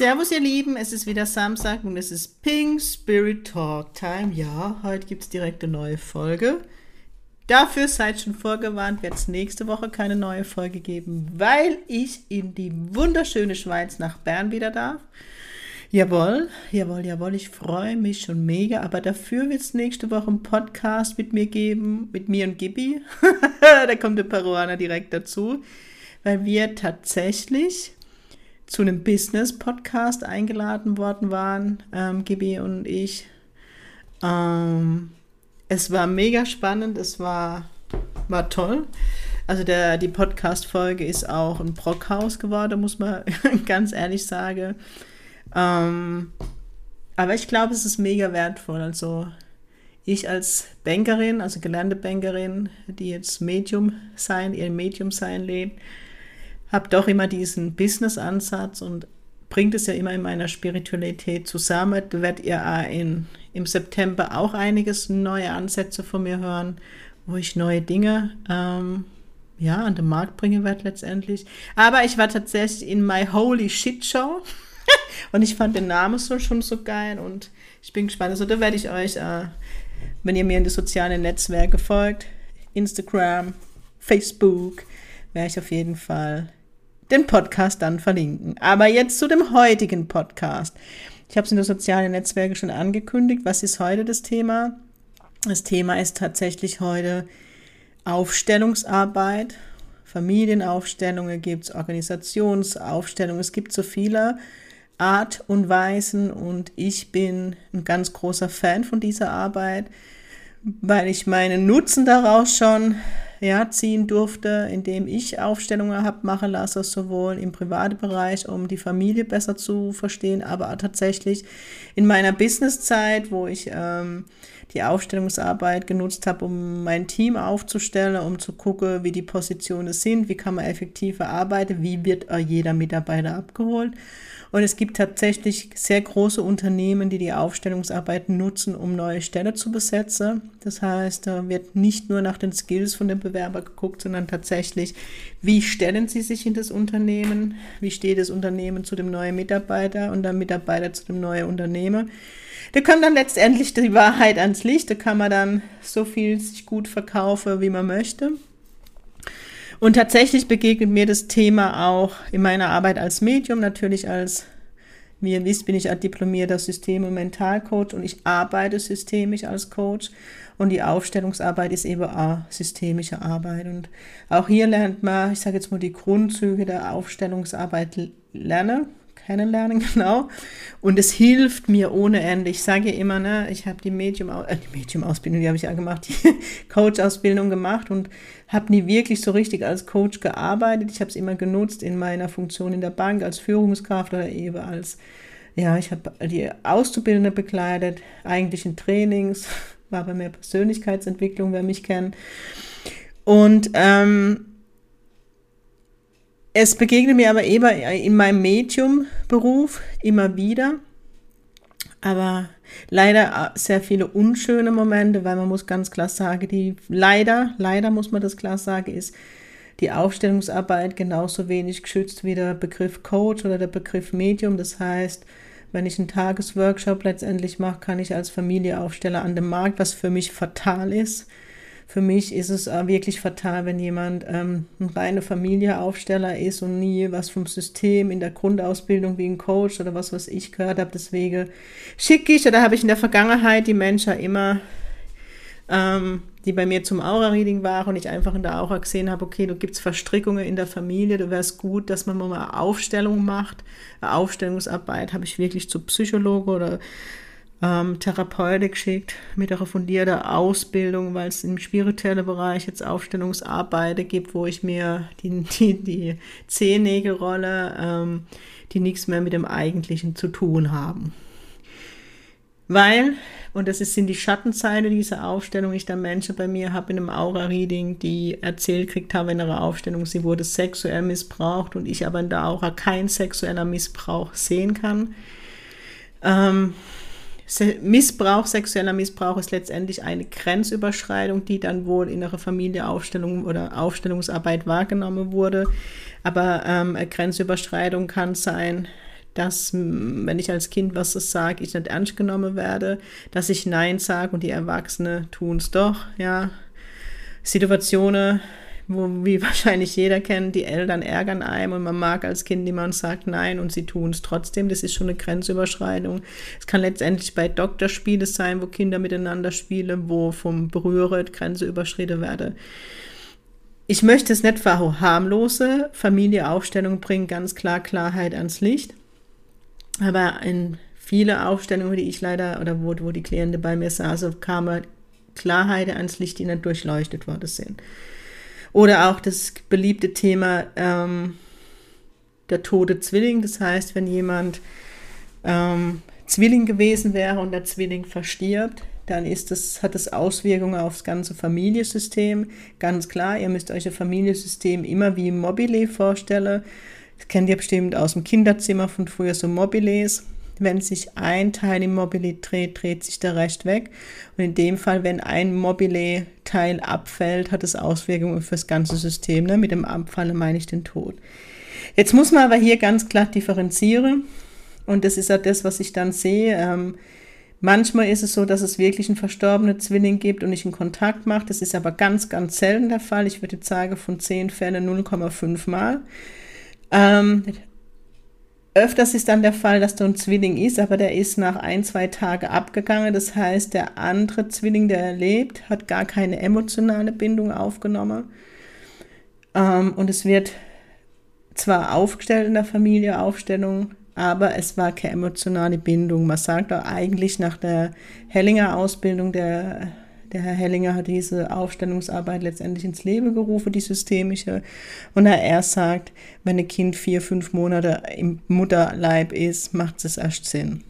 Servus ihr Lieben, es ist wieder Samstag und es ist Pink Spirit Talk Time. Ja, heute gibt es direkt eine neue Folge. Dafür seid schon vorgewarnt, wird es nächste Woche keine neue Folge geben, weil ich in die wunderschöne Schweiz nach Bern wieder darf. Jawohl, jawohl, jawohl, ich freue mich schon mega, aber dafür wird es nächste Woche einen Podcast mit mir geben, mit mir und Gibi. da kommt der Peruaner direkt dazu, weil wir tatsächlich zu einem Business-Podcast eingeladen worden waren, ähm, Gibi und ich. Ähm, es war mega spannend, es war, war toll. Also der, die Podcast-Folge ist auch ein Brockhaus geworden, muss man ganz ehrlich sagen. Ähm, aber ich glaube, es ist mega wertvoll. Also ich als Bankerin, also gelernte Bankerin, die jetzt Medium sein, ihr Medium sein lebt, habe doch immer diesen Business-Ansatz und bringt es ja immer in meiner Spiritualität zusammen. Da werdet ihr in, im September auch einiges neue Ansätze von mir hören, wo ich neue Dinge ähm, ja, an den Markt bringen werde letztendlich. Aber ich war tatsächlich in My Holy Shit Show und ich fand den Namen so schon so geil und ich bin gespannt. Also da werde ich euch, äh, wenn ihr mir in die sozialen Netzwerke folgt, Instagram, Facebook, werde ich auf jeden Fall den Podcast dann verlinken. Aber jetzt zu dem heutigen Podcast. Ich habe es in den sozialen Netzwerken schon angekündigt. Was ist heute das Thema? Das Thema ist tatsächlich heute Aufstellungsarbeit. Familienaufstellungen gibt es, Organisationsaufstellungen. Es gibt so viele Art und Weisen und ich bin ein ganz großer Fan von dieser Arbeit, weil ich meinen Nutzen daraus schon ja, ziehen durfte, indem ich Aufstellungen habe machen lassen, sowohl im privaten Bereich, um die Familie besser zu verstehen, aber tatsächlich in meiner Businesszeit, wo ich ähm, die Aufstellungsarbeit genutzt habe, um mein Team aufzustellen, um zu gucken, wie die Positionen sind, wie kann man effektiver arbeiten, wie wird jeder Mitarbeiter abgeholt. Und es gibt tatsächlich sehr große Unternehmen, die die Aufstellungsarbeit nutzen, um neue Stellen zu besetzen. Das heißt, da wird nicht nur nach den Skills von dem Bewerber geguckt, sondern tatsächlich, wie stellen sie sich in das Unternehmen, wie steht das Unternehmen zu dem neuen Mitarbeiter und der Mitarbeiter zu dem neuen Unternehmer. Da kommt dann letztendlich die Wahrheit ans Licht, da kann man dann so viel sich gut verkaufen, wie man möchte. Und tatsächlich begegnet mir das Thema auch in meiner Arbeit als Medium, natürlich als, wie ihr wisst, bin ich ein diplomierter System- und Mentalcoach und ich arbeite systemisch als Coach. Und die Aufstellungsarbeit ist eben auch systemische Arbeit. Und auch hier lernt man, ich sage jetzt mal, die Grundzüge der Aufstellungsarbeit lernen kennenlernen, genau. Und es hilft mir ohne Ende. Ich sage immer, ne, ich habe die Medium, äh, die Medium-Ausbildung, die habe ich ja gemacht, die Coach-Ausbildung gemacht und habe nie wirklich so richtig als Coach gearbeitet. Ich habe es immer genutzt in meiner Funktion in der Bank als Führungskraft oder eben als, ja, ich habe die Auszubildende begleitet, eigentlich in Trainings, war bei mir Persönlichkeitsentwicklung, wer mich kennt. Und ähm, es begegnet mir aber eben in meinem Medium-Beruf immer wieder, aber leider sehr viele unschöne Momente, weil man muss ganz klar sagen, die leider, leider muss man das klar sagen, ist die Aufstellungsarbeit genauso wenig geschützt wie der Begriff Coach oder der Begriff Medium. Das heißt, wenn ich einen Tagesworkshop letztendlich mache, kann ich als Familieaufsteller an dem Markt, was für mich fatal ist, für mich ist es äh, wirklich fatal, wenn jemand ähm, ein reiner Familieaufsteller ist und nie was vom System in der Grundausbildung wie ein Coach oder was, was ich gehört habe. Deswegen schicke ich oder habe ich in der Vergangenheit die Menschen immer, ähm, die bei mir zum Aura-Reading waren und ich einfach in der Aura gesehen habe, okay, du gibst Verstrickungen in der Familie, du wärst gut, dass man mal eine Aufstellung macht. Eine Aufstellungsarbeit habe ich wirklich zu Psychologe oder ähm, Therapeutik geschickt mit einer fundierten Ausbildung, weil es im spirituellen Bereich jetzt Aufstellungsarbeiten gibt, wo ich mir die, die, die Zehennägel rolle, ähm, die nichts mehr mit dem Eigentlichen zu tun haben. Weil, und das ist, sind die Schattenseite dieser Aufstellung, ich da Menschen bei mir habe in einem Aura-Reading, die erzählt kriegt haben in ihrer Aufstellung, sie wurde sexuell missbraucht und ich aber in der Aura kein sexueller Missbrauch sehen kann. Ähm, Missbrauch, sexueller Missbrauch ist letztendlich eine Grenzüberschreitung, die dann wohl in ihrer Familieaufstellung oder Aufstellungsarbeit wahrgenommen wurde. Aber ähm, eine Grenzüberschreitung kann sein, dass, wenn ich als Kind was sage, ich nicht ernst genommen werde, dass ich Nein sage und die Erwachsenen tun es doch, ja. Situationen, wo, wie wahrscheinlich jeder kennt, die Eltern ärgern einem und man mag als Kind niemand sagt Nein und sie tun es trotzdem. Das ist schon eine Grenzüberschreitung. Es kann letztendlich bei Doktorspiele sein, wo Kinder miteinander spielen, wo vom Berühren Grenze überschritten werde. Ich möchte es nicht verharmlose. Familieaufstellung bringt ganz klar Klarheit ans Licht. Aber in viele Aufstellungen, die ich leider, oder wo, wo die Klienten bei mir saßen, kam Klarheit ans Licht, die nicht durchleuchtet worden sind. Oder auch das beliebte Thema ähm, der tote Zwilling. Das heißt, wenn jemand ähm, Zwilling gewesen wäre und der Zwilling verstirbt, dann ist das, hat das Auswirkungen aufs ganze Familiensystem. Ganz klar, ihr müsst euch ein Familiensystem immer wie Mobile vorstellen. Das kennt ihr bestimmt aus dem Kinderzimmer von früher so Mobiles. Wenn sich ein Teil im Mobile dreht, dreht sich der Rest weg. Und in dem Fall, wenn ein Mobile-Teil abfällt, hat es Auswirkungen für das ganze System. Ne? Mit dem Abfallen meine ich den Tod. Jetzt muss man aber hier ganz klar differenzieren. Und das ist ja das, was ich dann sehe. Ähm, manchmal ist es so, dass es wirklich einen verstorbenen Zwilling gibt und ich einen Kontakt mache. Das ist aber ganz, ganz selten der Fall. Ich würde sagen, von zehn Fällen 0,5 Mal. Ähm, öfters ist dann der Fall, dass du ein Zwilling ist, aber der ist nach ein, zwei Tagen abgegangen. Das heißt, der andere Zwilling, der lebt, hat gar keine emotionale Bindung aufgenommen. Ähm, und es wird zwar aufgestellt in der Familieaufstellung, aber es war keine emotionale Bindung. Man sagt auch eigentlich nach der Hellinger Ausbildung der der Herr Hellinger hat diese Aufstellungsarbeit letztendlich ins Leben gerufen, die systemische. Und er erst sagt, wenn ein Kind vier, fünf Monate im Mutterleib ist, macht es erst Sinn.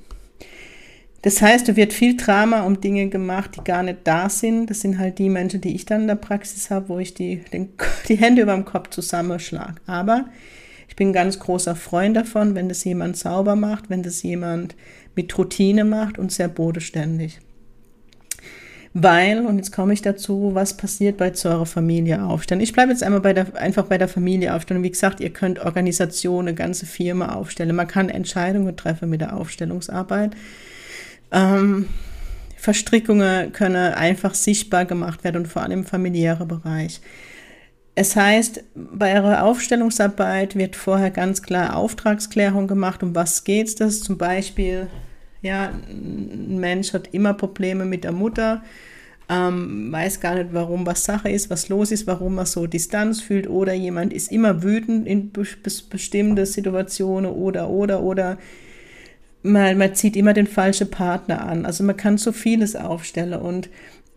Das heißt, da wird viel Drama um Dinge gemacht, die gar nicht da sind. Das sind halt die Menschen, die ich dann in der Praxis habe, wo ich die, den, die Hände über dem Kopf zusammenschlage. Aber ich bin ein ganz großer Freund davon, wenn das jemand sauber macht, wenn das jemand mit Routine macht und sehr bodenständig. Weil, und jetzt komme ich dazu, was passiert bei zu eurer Familie aufstellen. Ich bleibe jetzt einmal bei der, einfach bei der Familie aufstellen. Wie gesagt, ihr könnt Organisationen, ganze Firma aufstellen. Man kann Entscheidungen treffen mit der Aufstellungsarbeit. Ähm, Verstrickungen können einfach sichtbar gemacht werden und vor allem im familiären Bereich. Es heißt, bei eurer Aufstellungsarbeit wird vorher ganz klar Auftragsklärung gemacht, um was geht es. Zum Beispiel ja, ein Mensch hat immer Probleme mit der Mutter, ähm, weiß gar nicht, warum was Sache ist, was los ist, warum er so Distanz fühlt oder jemand ist immer wütend in be bestimmte Situationen oder, oder, oder man, man zieht immer den falschen Partner an. Also man kann so vieles aufstellen und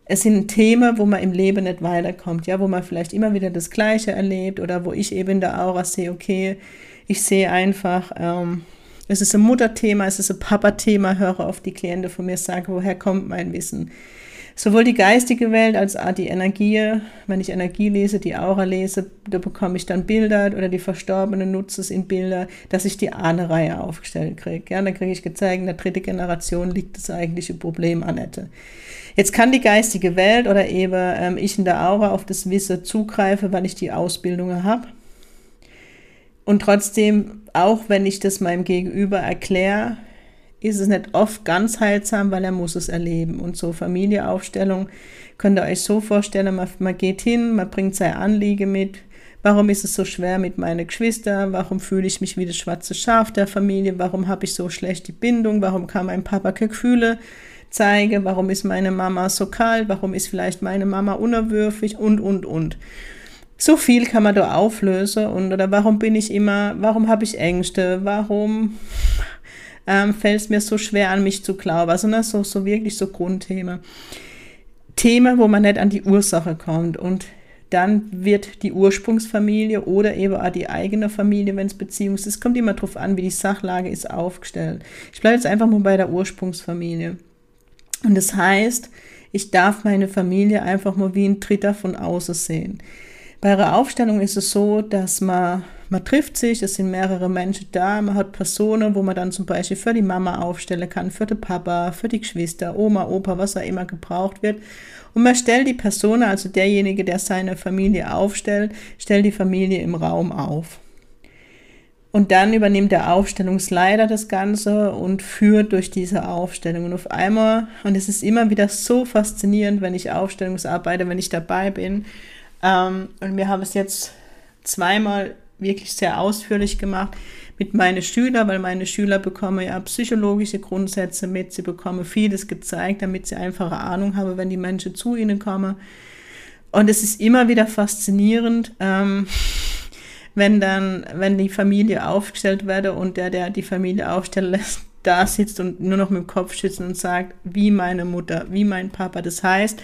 es sind Themen, wo man im Leben nicht weiterkommt, ja, wo man vielleicht immer wieder das Gleiche erlebt oder wo ich eben in der Aura sehe, okay, ich sehe einfach, ähm, es ist ein Mutterthema, es ist ein Papa-Thema, höre auf die Klienten von mir sagen, woher kommt mein Wissen. Sowohl die geistige Welt als auch die Energie, wenn ich Energie lese, die Aura lese, da bekomme ich dann Bilder oder die Verstorbenen nutzen es in Bilder, dass ich die Ahnereihe aufgestellt kriege. Ja, dann kriege ich gezeigt, in der dritten Generation liegt das eigentliche Problem an Annette. Jetzt kann die geistige Welt oder eben ähm, ich in der Aura auf das Wissen zugreifen, weil ich die Ausbildungen habe und trotzdem, auch wenn ich das meinem Gegenüber erkläre, ist es nicht oft ganz heilsam, weil er muss es erleben. Und so Familieaufstellung könnt ihr euch so vorstellen, man, man geht hin, man bringt sein Anliegen mit. Warum ist es so schwer mit meinen Geschwistern? Warum fühle ich mich wie das schwarze Schaf der Familie? Warum habe ich so schlechte Bindung? Warum kann mein Papa keine Gefühle zeigen? Warum ist meine Mama so kalt? Warum ist vielleicht meine Mama unerwürfig? Und, und, und so viel kann man da auflösen und oder warum bin ich immer, warum habe ich Ängste, warum ähm, fällt es mir so schwer an mich zu glauben, also ne, so, so wirklich so Grundthema. Themen, wo man nicht an die Ursache kommt und dann wird die Ursprungsfamilie oder eben auch die eigene Familie, wenn es Beziehungs ist, kommt immer darauf an, wie die Sachlage ist aufgestellt. Ich bleibe jetzt einfach mal bei der Ursprungsfamilie. Und das heißt, ich darf meine Familie einfach mal wie ein Dritter von außen sehen. Bei ihrer Aufstellung ist es so, dass man, man trifft sich, es sind mehrere Menschen da, man hat Personen, wo man dann zum Beispiel für die Mama aufstellen kann, für den Papa, für die Geschwister, Oma, Opa, was auch immer gebraucht wird. Und man stellt die Person, also derjenige, der seine Familie aufstellt, stellt die Familie im Raum auf. Und dann übernimmt der Aufstellungsleiter das Ganze und führt durch diese Aufstellung. Und auf einmal, und es ist immer wieder so faszinierend, wenn ich Aufstellungsarbeite, wenn ich dabei bin. Ähm, und wir haben es jetzt zweimal wirklich sehr ausführlich gemacht mit meinen Schülern, weil meine Schüler bekommen ja psychologische Grundsätze mit. Sie bekommen vieles gezeigt, damit sie einfach eine Ahnung haben, wenn die Menschen zu ihnen kommen. Und es ist immer wieder faszinierend. Ähm, wenn dann, wenn die Familie aufgestellt werde und der, der die Familie aufstellen lässt, da sitzt und nur noch mit dem Kopf schützt und sagt, wie meine Mutter, wie mein Papa. Das heißt,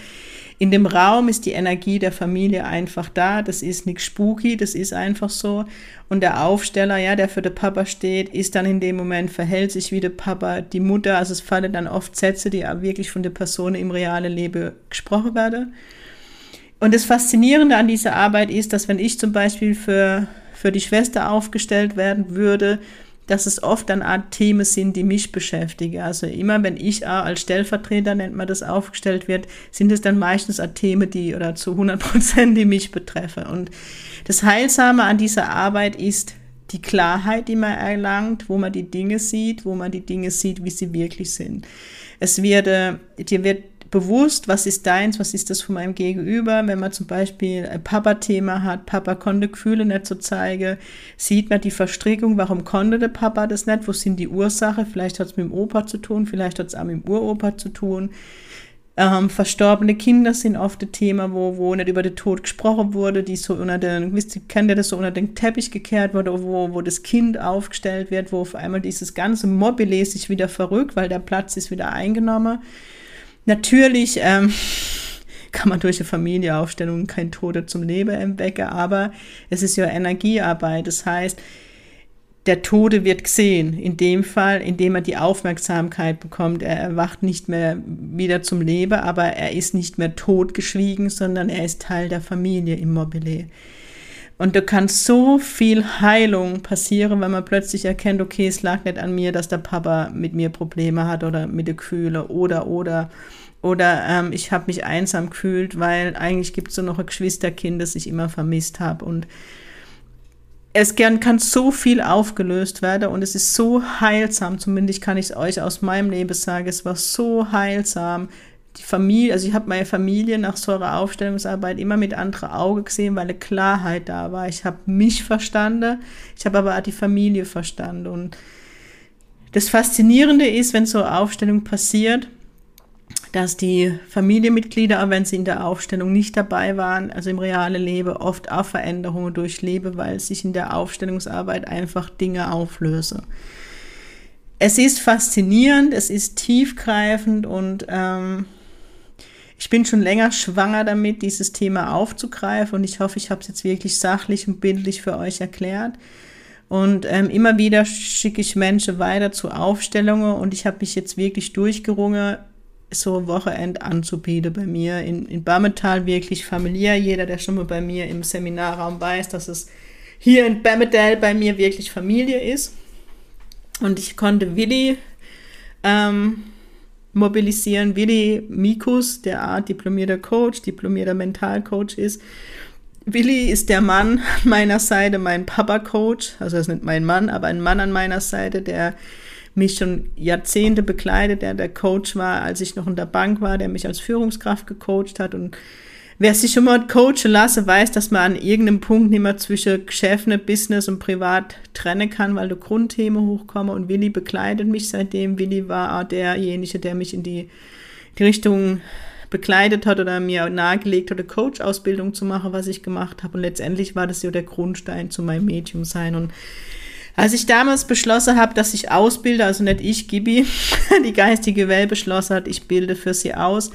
in dem Raum ist die Energie der Familie einfach da. Das ist nichts spooky, das ist einfach so. Und der Aufsteller, ja, der für den Papa steht, ist dann in dem Moment, verhält sich wie der Papa, die Mutter. Also es fallen dann oft Sätze, die wirklich von der Person im realen Leben gesprochen werden. Und das Faszinierende an dieser Arbeit ist, dass wenn ich zum Beispiel für für die Schwester aufgestellt werden würde, dass es oft dann Art Themen sind, die mich beschäftigen. Also immer, wenn ich als Stellvertreter, nennt man das, aufgestellt wird, sind es dann meistens Themen, die oder zu 100 Prozent, die mich betreffen. Und das Heilsame an dieser Arbeit ist die Klarheit, die man erlangt, wo man die Dinge sieht, wo man die Dinge sieht, wie sie wirklich sind. Es wird, äh, dir wird bewusst, was ist deins, was ist das von meinem Gegenüber. Wenn man zum Beispiel ein Papa-Thema hat, Papa konnte Gefühle nicht so zeigen, sieht man die Verstrickung, warum konnte der Papa das nicht, wo sind die Ursache, vielleicht hat es mit dem Opa zu tun, vielleicht hat es auch mit dem Uropa zu tun. Ähm, verstorbene Kinder sind oft ein Thema, wo, wo nicht über den Tod gesprochen wurde, die so unter den, wisst ihr, kennt ihr das so unter den Teppich gekehrt wurde, wo, wo das Kind aufgestellt wird, wo auf einmal dieses ganze Mobile sich wieder verrückt, weil der Platz ist wieder eingenommen. Natürlich ähm, kann man durch eine Familieaufstellung kein Tode zum Leben entdecken, aber es ist ja Energiearbeit. Das heißt, der Tode wird gesehen. In dem Fall, indem er die Aufmerksamkeit bekommt. Er erwacht nicht mehr wieder zum Leben, aber er ist nicht mehr totgeschwiegen, sondern er ist Teil der Familie im Mobile. Und da kann so viel Heilung passieren, wenn man plötzlich erkennt, okay, es lag nicht an mir, dass der Papa mit mir Probleme hat oder mit der Kühle oder, oder, oder ähm, ich habe mich einsam gefühlt, weil eigentlich gibt es so noch ein Geschwisterkind, das ich immer vermisst habe. Und es gern kann so viel aufgelöst werden und es ist so heilsam, zumindest kann ich es euch aus meinem Leben sagen, es war so heilsam, die Familie, also ich habe meine Familie nach so einer Aufstellungsarbeit immer mit anderen Augen gesehen, weil eine Klarheit da war. Ich habe mich verstanden, ich habe aber auch die Familie verstanden. Und das Faszinierende ist, wenn so eine Aufstellung passiert, dass die Familienmitglieder, wenn sie in der Aufstellung nicht dabei waren, also im realen Leben, oft auch Veränderungen durchleben, weil sich in der Aufstellungsarbeit einfach Dinge auflösen. Es ist faszinierend, es ist tiefgreifend und ähm, ich bin schon länger schwanger damit, dieses Thema aufzugreifen und ich hoffe, ich habe es jetzt wirklich sachlich und bildlich für euch erklärt. Und ähm, immer wieder schicke ich Menschen weiter zu Aufstellungen und ich habe mich jetzt wirklich durchgerungen, so Wochenend anzubieten bei mir in, in Bammetal, wirklich familiär. Jeder, der schon mal bei mir im Seminarraum weiß, dass es hier in Bammetal bei mir wirklich Familie ist. Und ich konnte Willi ähm, mobilisieren. Willi Mikus, der Art diplomierter Coach, diplomierter Mentalcoach ist. Willi ist der Mann an meiner Seite, mein Papa-Coach, also er ist nicht mein Mann, aber ein Mann an meiner Seite, der mich schon Jahrzehnte begleitet, der der Coach war, als ich noch in der Bank war, der mich als Führungskraft gecoacht hat und Wer sich schon mal coachen lasse, weiß, dass man an irgendeinem Punkt nicht mehr zwischen Geschäft, Business und Privat trennen kann, weil da Grundthemen hochkommen. Und Willi begleitet mich seitdem. Willi war auch derjenige, der mich in die, die Richtung begleitet hat oder mir nahegelegt hat, eine Coach-Ausbildung zu machen, was ich gemacht habe. Und letztendlich war das ja der Grundstein zu meinem Medium sein. Und als ich damals beschlossen habe, dass ich ausbilde, also nicht ich, Gibi, die geistige Welt beschlossen hat, ich bilde für sie aus,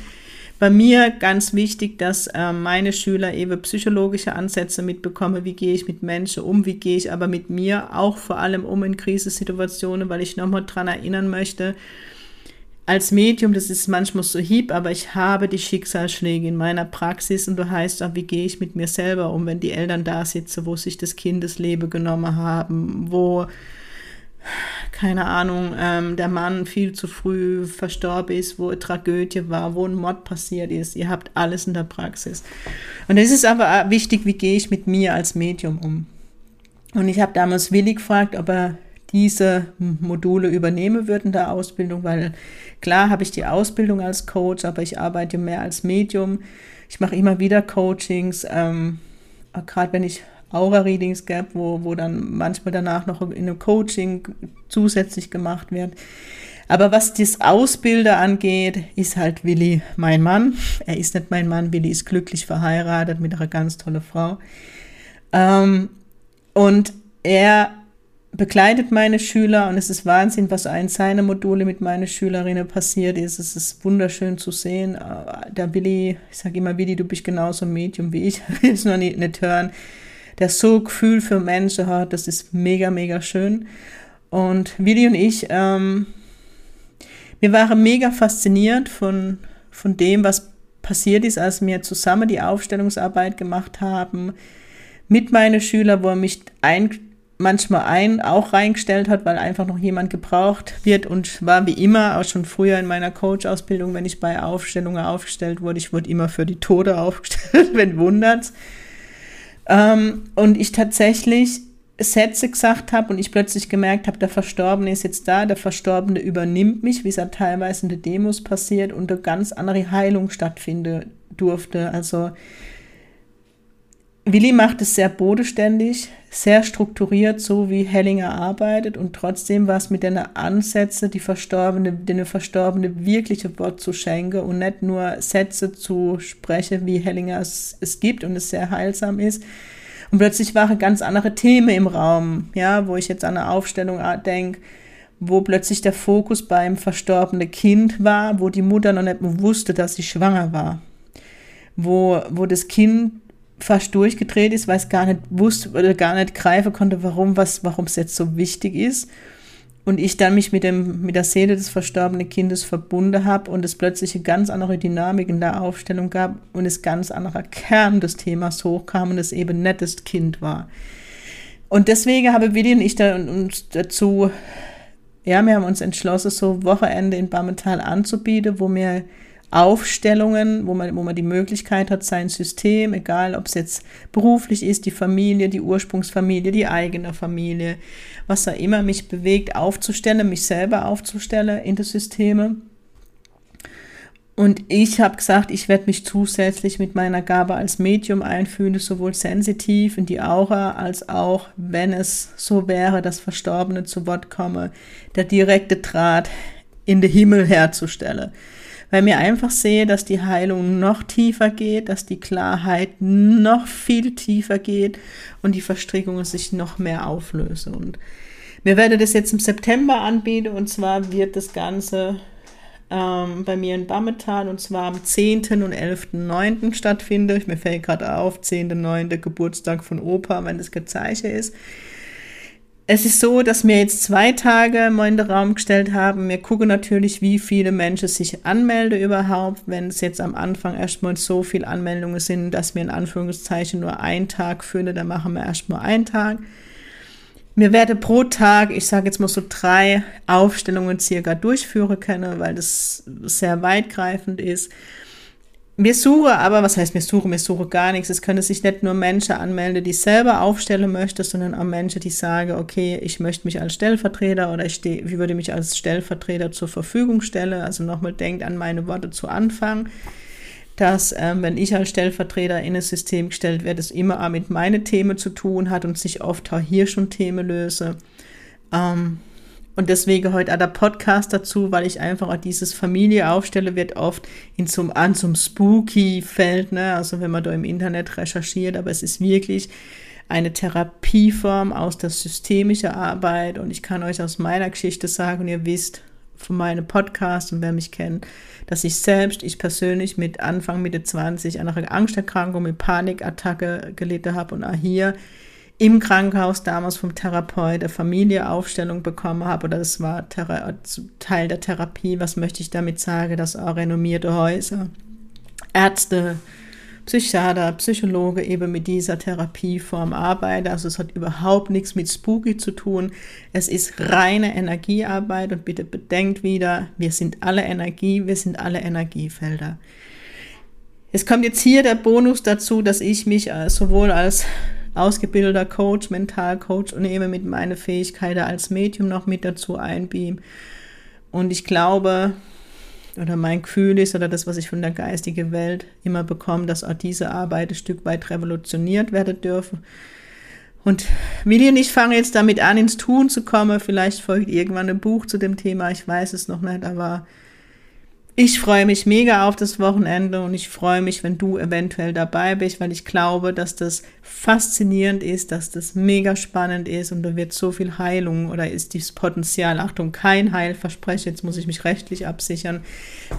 bei mir ganz wichtig, dass äh, meine Schüler eben psychologische Ansätze mitbekommen, wie gehe ich mit Menschen um, wie gehe ich aber mit mir auch vor allem um in Krisensituationen, weil ich nochmal daran erinnern möchte, als Medium, das ist manchmal so hieb, aber ich habe die Schicksalsschläge in meiner Praxis und du heißt auch, wie gehe ich mit mir selber um, wenn die Eltern da sitzen, wo sich das Kind das Leben genommen haben, wo, keine Ahnung, ähm, der Mann viel zu früh verstorben ist, wo eine Tragödie war, wo ein Mord passiert ist. Ihr habt alles in der Praxis. Und es ist aber wichtig, wie gehe ich mit mir als Medium um. Und ich habe damals Willi gefragt, ob er diese Module übernehmen würde in der Ausbildung, weil klar habe ich die Ausbildung als Coach, aber ich arbeite mehr als Medium. Ich mache immer wieder Coachings, ähm, gerade wenn ich Aura-Readings gab, wo, wo dann manchmal danach noch in einem Coaching zusätzlich gemacht wird. Aber was das Ausbilder angeht, ist halt Willi mein Mann. Er ist nicht mein Mann, Willi ist glücklich verheiratet mit einer ganz tolle Frau. Ähm, und er begleitet meine Schüler und es ist Wahnsinn, was ein seiner Module mit meinen Schülerinnen passiert ist. Es ist wunderschön zu sehen. Äh, der Willi, ich sage immer, Willi, du bist genauso Medium wie ich, will es noch nicht, nicht hören. Der so Gefühl für Menschen hat, das ist mega, mega schön. Und Willi und ich, ähm, wir waren mega fasziniert von, von dem, was passiert ist, als wir zusammen die Aufstellungsarbeit gemacht haben mit meinen Schülern, wo er mich ein, manchmal ein auch reingestellt hat, weil einfach noch jemand gebraucht wird und war wie immer, auch schon früher in meiner Coach-Ausbildung, wenn ich bei Aufstellungen aufgestellt wurde, ich wurde immer für die Tode aufgestellt, wenn wundert's. Ähm, und ich tatsächlich Sätze gesagt habe und ich plötzlich gemerkt habe, der Verstorbene ist jetzt da, der Verstorbene übernimmt mich, wie es ja teilweise in den Demos passiert und eine ganz andere Heilung stattfinden durfte. Also Willi macht es sehr bodenständig, sehr strukturiert, so wie Hellinger arbeitet und trotzdem war es mit den Ansätze, die Verstorbene, den Verstorbene wirkliche Wort zu schenken und nicht nur Sätze zu sprechen, wie Hellinger es, es gibt und es sehr heilsam ist. Und plötzlich waren ganz andere Themen im Raum, ja, wo ich jetzt an eine Aufstellung denke, wo plötzlich der Fokus beim verstorbenen Kind war, wo die Mutter noch nicht wusste, dass sie schwanger war. Wo, wo das Kind fast durchgedreht ist, weil es gar nicht wusste oder gar nicht greifen konnte, warum was, warum es jetzt so wichtig ist. Und ich dann mich mit, dem, mit der Seele des verstorbenen Kindes verbunden habe und es plötzlich eine ganz andere Dynamik in der Aufstellung gab und es ganz anderer Kern des Themas hochkam und es eben nicht das Kind war. Und deswegen habe Willi und ich da uns dazu, ja, wir haben uns entschlossen, so Wochenende in Bammental anzubieten, wo wir Aufstellungen, wo man, wo man die Möglichkeit hat, sein System, egal ob es jetzt beruflich ist, die Familie, die Ursprungsfamilie, die eigene Familie, was auch immer mich bewegt, aufzustellen, mich selber aufzustellen in die Systeme. Und ich habe gesagt, ich werde mich zusätzlich mit meiner Gabe als Medium einfühlen, sowohl sensitiv in die Aura, als auch, wenn es so wäre, dass Verstorbene zu Wort komme, der direkte Draht in den Himmel herzustellen weil mir einfach sehe, dass die Heilung noch tiefer geht, dass die Klarheit noch viel tiefer geht und die Verstrickungen sich noch mehr auflösen. Und wir werden das jetzt im September anbieten und zwar wird das Ganze ähm, bei mir in Bammetal und zwar am 10. und 11.9. stattfinden. Mir fällt gerade auf, 10.9. Geburtstag von Opa, wenn das Gezeichen ist. Es ist so, dass wir jetzt zwei Tage mal in den Raum gestellt haben. Wir gucken natürlich, wie viele Menschen sich anmelden überhaupt. Wenn es jetzt am Anfang erstmal so viele Anmeldungen sind, dass wir in Anführungszeichen nur einen Tag führen, dann machen wir erstmal einen Tag. Wir werden pro Tag, ich sage jetzt mal so drei Aufstellungen circa durchführen können, weil das sehr weitgreifend ist. Wir suchen aber, was heißt wir suchen? Wir suchen gar nichts. Es können sich nicht nur Menschen anmelden, die selber aufstellen möchten, sondern auch Menschen, die sagen, okay, ich möchte mich als Stellvertreter oder ich, ich würde mich als Stellvertreter zur Verfügung stellen. Also nochmal denkt an meine Worte zu Anfang, dass ähm, wenn ich als Stellvertreter in ein System gestellt werde, es immer auch mit meinen Themen zu tun hat und sich oft auch hier schon Themen löse. Ähm, und deswegen heute auch der Podcast dazu, weil ich einfach auch dieses Familie aufstelle, wird oft in zum, an zum Spooky-Feld, ne? also wenn man da im Internet recherchiert, aber es ist wirklich eine Therapieform aus der systemischen Arbeit und ich kann euch aus meiner Geschichte sagen, und ihr wisst von meinem Podcast und wer mich kennt, dass ich selbst, ich persönlich mit Anfang Mitte 20 an einer Angsterkrankung mit Panikattacke gelitten habe und auch hier im Krankenhaus damals vom Therapeut der Familieaufstellung bekommen habe, oder das war Teil der Therapie, was möchte ich damit sagen, dass auch renommierte Häuser, Ärzte, Psychiater, Psychologe eben mit dieser Therapieform arbeiten. Also es hat überhaupt nichts mit Spooky zu tun. Es ist reine Energiearbeit und bitte bedenkt wieder, wir sind alle Energie, wir sind alle Energiefelder. Es kommt jetzt hier der Bonus dazu, dass ich mich sowohl als ausgebildeter Coach, Mentalcoach und eben mit meinen Fähigkeiten als Medium noch mit dazu einbeam. Und ich glaube, oder mein Gefühl ist, oder das, was ich von der geistigen Welt immer bekomme, dass auch diese Arbeit ein Stück weit revolutioniert werden dürfen. Und Willi ich fange jetzt damit an, ins Tun zu kommen. Vielleicht folgt irgendwann ein Buch zu dem Thema, ich weiß es noch nicht, aber ich freue mich mega auf das Wochenende und ich freue mich, wenn du eventuell dabei bist, weil ich glaube, dass das faszinierend ist, dass das mega spannend ist und da wird so viel Heilung oder ist dieses Potenzial, Achtung, kein Heilversprechen, jetzt muss ich mich rechtlich absichern,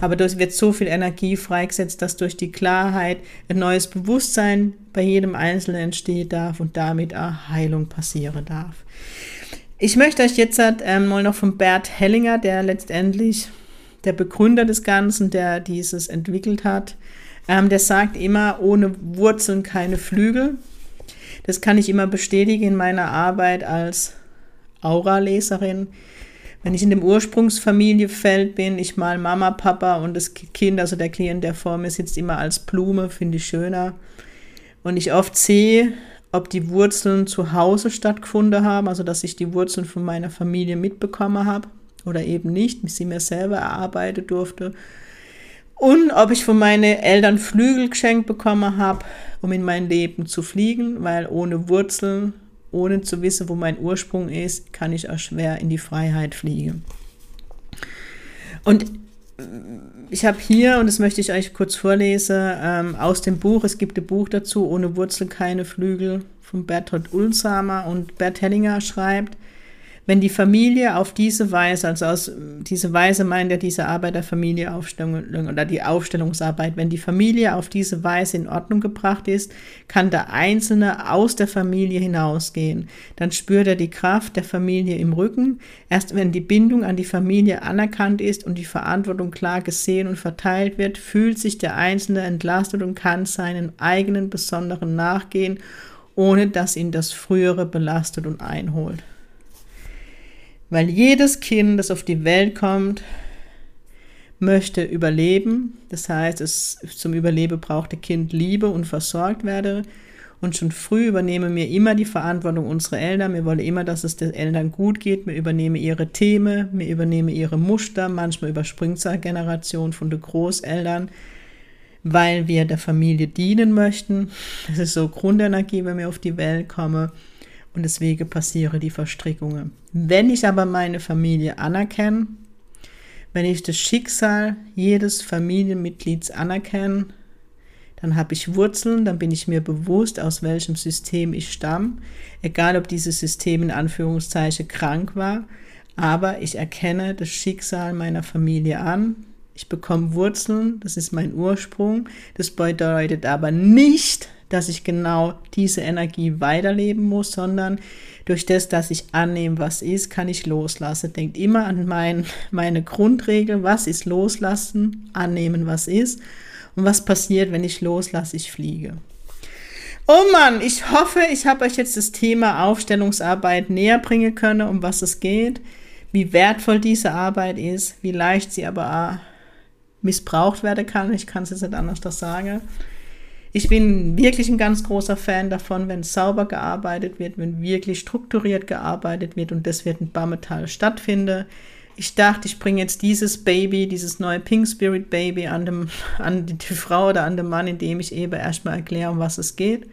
aber da wird so viel Energie freigesetzt, dass durch die Klarheit ein neues Bewusstsein bei jedem Einzelnen entstehen darf und damit auch Heilung passieren darf. Ich möchte euch jetzt ähm, mal noch von Bert Hellinger, der letztendlich der Begründer des Ganzen, der dieses entwickelt hat, ähm, der sagt immer, ohne Wurzeln keine Flügel. Das kann ich immer bestätigen in meiner Arbeit als Aura-Leserin. Wenn ich in dem Ursprungsfamiliefeld bin, ich mal Mama, Papa und das Kind, also der Klient, der vor mir sitzt, immer als Blume, finde ich schöner. Und ich oft sehe, ob die Wurzeln zu Hause stattgefunden haben, also dass ich die Wurzeln von meiner Familie mitbekommen habe oder eben nicht, sie mir selber erarbeitet durfte. Und ob ich von meinen Eltern Flügel geschenkt bekommen habe, um in mein Leben zu fliegen, weil ohne Wurzeln, ohne zu wissen, wo mein Ursprung ist, kann ich auch schwer in die Freiheit fliegen. Und ich habe hier, und das möchte ich euch kurz vorlesen, ähm, aus dem Buch, es gibt ein Buch dazu, Ohne Wurzeln keine Flügel, von Bertolt Ulsamer und Bert Hellinger schreibt, wenn die Familie auf diese Weise, also aus diese Weise meint er diese Arbeit der Familieaufstellung oder die Aufstellungsarbeit, wenn die Familie auf diese Weise in Ordnung gebracht ist, kann der Einzelne aus der Familie hinausgehen. Dann spürt er die Kraft der Familie im Rücken. Erst wenn die Bindung an die Familie anerkannt ist und die Verantwortung klar gesehen und verteilt wird, fühlt sich der Einzelne entlastet und kann seinen eigenen Besonderen nachgehen, ohne dass ihn das Frühere belastet und einholt. Weil jedes Kind, das auf die Welt kommt, möchte überleben. Das heißt, es zum Überleben braucht das Kind Liebe und versorgt werde. Und schon früh übernehmen wir immer die Verantwortung unserer Eltern. Wir wollen immer, dass es den Eltern gut geht. Wir übernehmen ihre Themen, wir übernehmen ihre Muster. Manchmal überspringt es eine Generation von den Großeltern, weil wir der Familie dienen möchten. Das ist so Grundenergie, wenn wir auf die Welt kommen und deswegen passieren die Verstrickungen. Wenn ich aber meine Familie anerkenne, wenn ich das Schicksal jedes Familienmitglieds anerkenne, dann habe ich Wurzeln, dann bin ich mir bewusst, aus welchem System ich stamme, egal ob dieses System in Anführungszeichen krank war, aber ich erkenne das Schicksal meiner Familie an, ich bekomme Wurzeln, das ist mein Ursprung, das bedeutet aber nicht, dass ich genau diese Energie weiterleben muss, sondern durch das, dass ich annehme, was ist, kann ich loslassen. Denkt immer an mein, meine Grundregel, was ist loslassen, annehmen, was ist und was passiert, wenn ich loslasse, ich fliege. Oh Mann, ich hoffe, ich habe euch jetzt das Thema Aufstellungsarbeit näher bringen können, um was es geht, wie wertvoll diese Arbeit ist, wie leicht sie aber missbraucht werden kann. Ich kann es jetzt nicht anders sagen. Ich bin wirklich ein ganz großer Fan davon, wenn sauber gearbeitet wird, wenn wirklich strukturiert gearbeitet wird und das wird in Bammetal stattfinden. Ich dachte, ich bringe jetzt dieses Baby, dieses neue Pink Spirit Baby an, dem, an die Frau oder an den Mann, indem ich eben erstmal erkläre, um was es geht.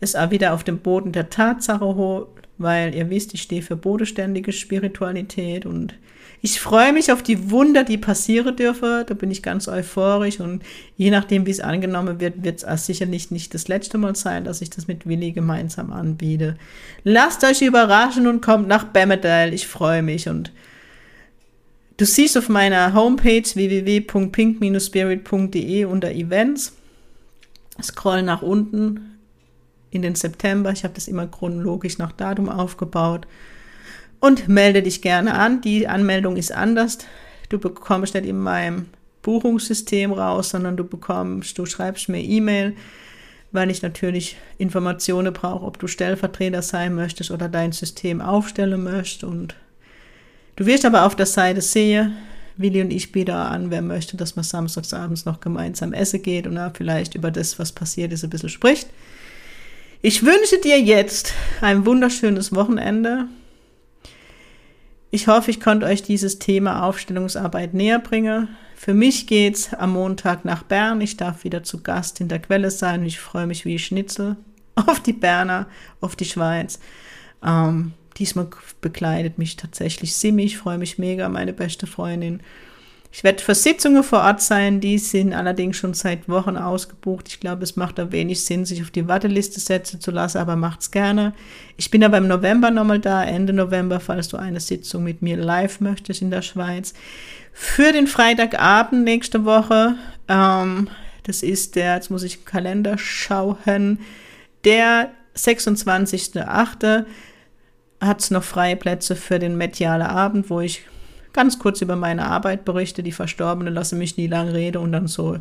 Es auch wieder auf dem Boden der Tatsache hoch, weil ihr wisst, ich stehe für bodenständige Spiritualität und ich freue mich auf die Wunder, die passieren dürfen. Da bin ich ganz euphorisch und je nachdem, wie es angenommen wird, wird es sicherlich nicht das letzte Mal sein, dass ich das mit Willi gemeinsam anbiete. Lasst euch überraschen und kommt nach Bemmedale. Ich freue mich und du siehst auf meiner Homepage www.pink-spirit.de unter Events. Scroll nach unten in den September. Ich habe das immer chronologisch nach Datum aufgebaut. Und melde dich gerne an. Die Anmeldung ist anders. Du bekommst nicht in meinem Buchungssystem raus, sondern du bekommst, du schreibst mir E-Mail, weil ich natürlich Informationen brauche, ob du Stellvertreter sein möchtest oder dein System aufstellen möchtest. Und du wirst aber auf der Seite sehen, Willi und ich bieten an, wer möchte, dass man samstagsabends noch gemeinsam essen geht und vielleicht über das, was passiert ist, ein bisschen spricht. Ich wünsche dir jetzt ein wunderschönes Wochenende. Ich hoffe, ich konnte euch dieses Thema Aufstellungsarbeit näher bringen. Für mich geht's am Montag nach Bern. Ich darf wieder zu Gast in der Quelle sein. Ich freue mich wie Schnitzel auf die Berner, auf die Schweiz. Ähm, diesmal begleitet mich tatsächlich Simi. Ich freue mich mega, meine beste Freundin. Ich werde für Sitzungen vor Ort sein, die sind allerdings schon seit Wochen ausgebucht. Ich glaube, es macht da wenig Sinn, sich auf die Warteliste setzen zu lassen, aber macht's gerne. Ich bin aber im November nochmal da, Ende November, falls du eine Sitzung mit mir live möchtest in der Schweiz. Für den Freitagabend nächste Woche, ähm, das ist der, jetzt muss ich im Kalender schauen, der 26.8. hat es noch freie Plätze für den mediale Abend, wo ich ganz kurz über meine Arbeit berichte, die Verstorbene lasse mich nie lang reden und dann so,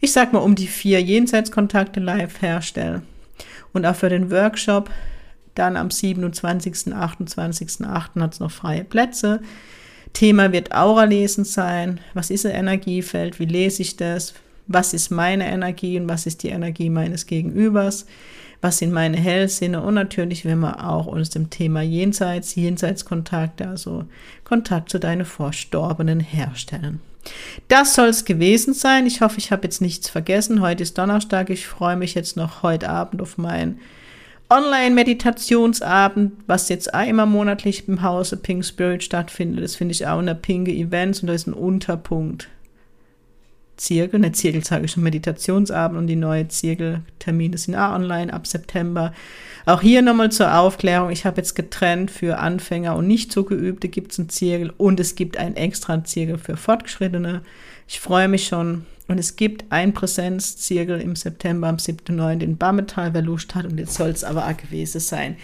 ich sag mal, um die vier Jenseitskontakte live herstellen. Und auch für den Workshop dann am 27., 28.8. hat es noch freie Plätze. Thema wird Aura-Lesen sein. Was ist ein Energiefeld? Wie lese ich das? Was ist meine Energie und was ist die Energie meines Gegenübers? Was sind meine Hellsinne und natürlich wenn wir auch uns dem Thema Jenseits, Jenseitskontakte, also Kontakt zu deinen Vorstorbenen herstellen. Das soll es gewesen sein. Ich hoffe, ich habe jetzt nichts vergessen. Heute ist Donnerstag. Ich freue mich jetzt noch heute Abend auf meinen Online-Meditationsabend, was jetzt immer monatlich im Hause Pink Spirit stattfindet. Das finde ich auch eine pinke Events und da ist ein Unterpunkt Zirkel, ne Zirkel sage ich schon, Meditationsabend und die neue Zirkeltermine sind auch online ab September. Auch hier nochmal zur Aufklärung, ich habe jetzt getrennt für Anfänger und nicht so geübte gibt es einen Zirkel und es gibt einen extra Zirkel für Fortgeschrittene. Ich freue mich schon und es gibt ein Präsenzzirkel im September am 7.9. in Lust hat und jetzt soll es aber auch gewesen sein.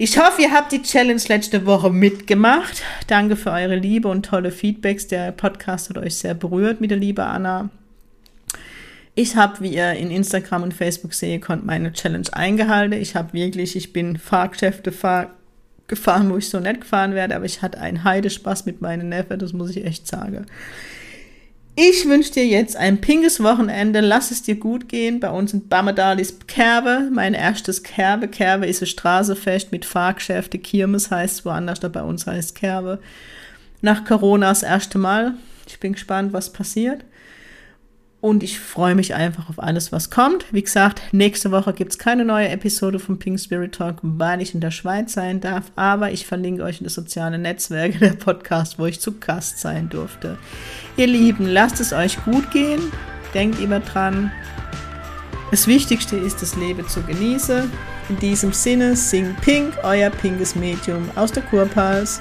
Ich hoffe, ihr habt die Challenge letzte Woche mitgemacht. Danke für eure Liebe und tolle Feedbacks. Der Podcast hat euch sehr berührt mit der liebe Anna. Ich habe, wie ihr in Instagram und Facebook sehe könnt, meine Challenge eingehalten. Ich habe wirklich, ich bin Fahrgeschäfte fahr gefahren, wo ich so nett gefahren werde, aber ich hatte einen Heidespaß mit meinen Neffen, das muss ich echt sagen. Ich wünsche dir jetzt ein pinkes Wochenende. Lass es dir gut gehen. Bei uns in Bamedal ist Kerbe, mein erstes Kerbe. Kerbe ist ein Straßefest mit Fahrgeschäfte. Kirmes heißt woanders, da bei uns heißt Kerbe. Nach Corona das erste Mal. Ich bin gespannt, was passiert. Und ich freue mich einfach auf alles, was kommt. Wie gesagt, nächste Woche gibt es keine neue Episode vom Pink Spirit Talk, weil ich in der Schweiz sein darf. Aber ich verlinke euch in das soziale Netzwerke der Podcast, wo ich zu Gast sein durfte. Ihr Lieben, lasst es euch gut gehen. Denkt immer dran. Das Wichtigste ist, das Leben zu genießen. In diesem Sinne, sing Pink, euer pinkes Medium aus der Kurpals.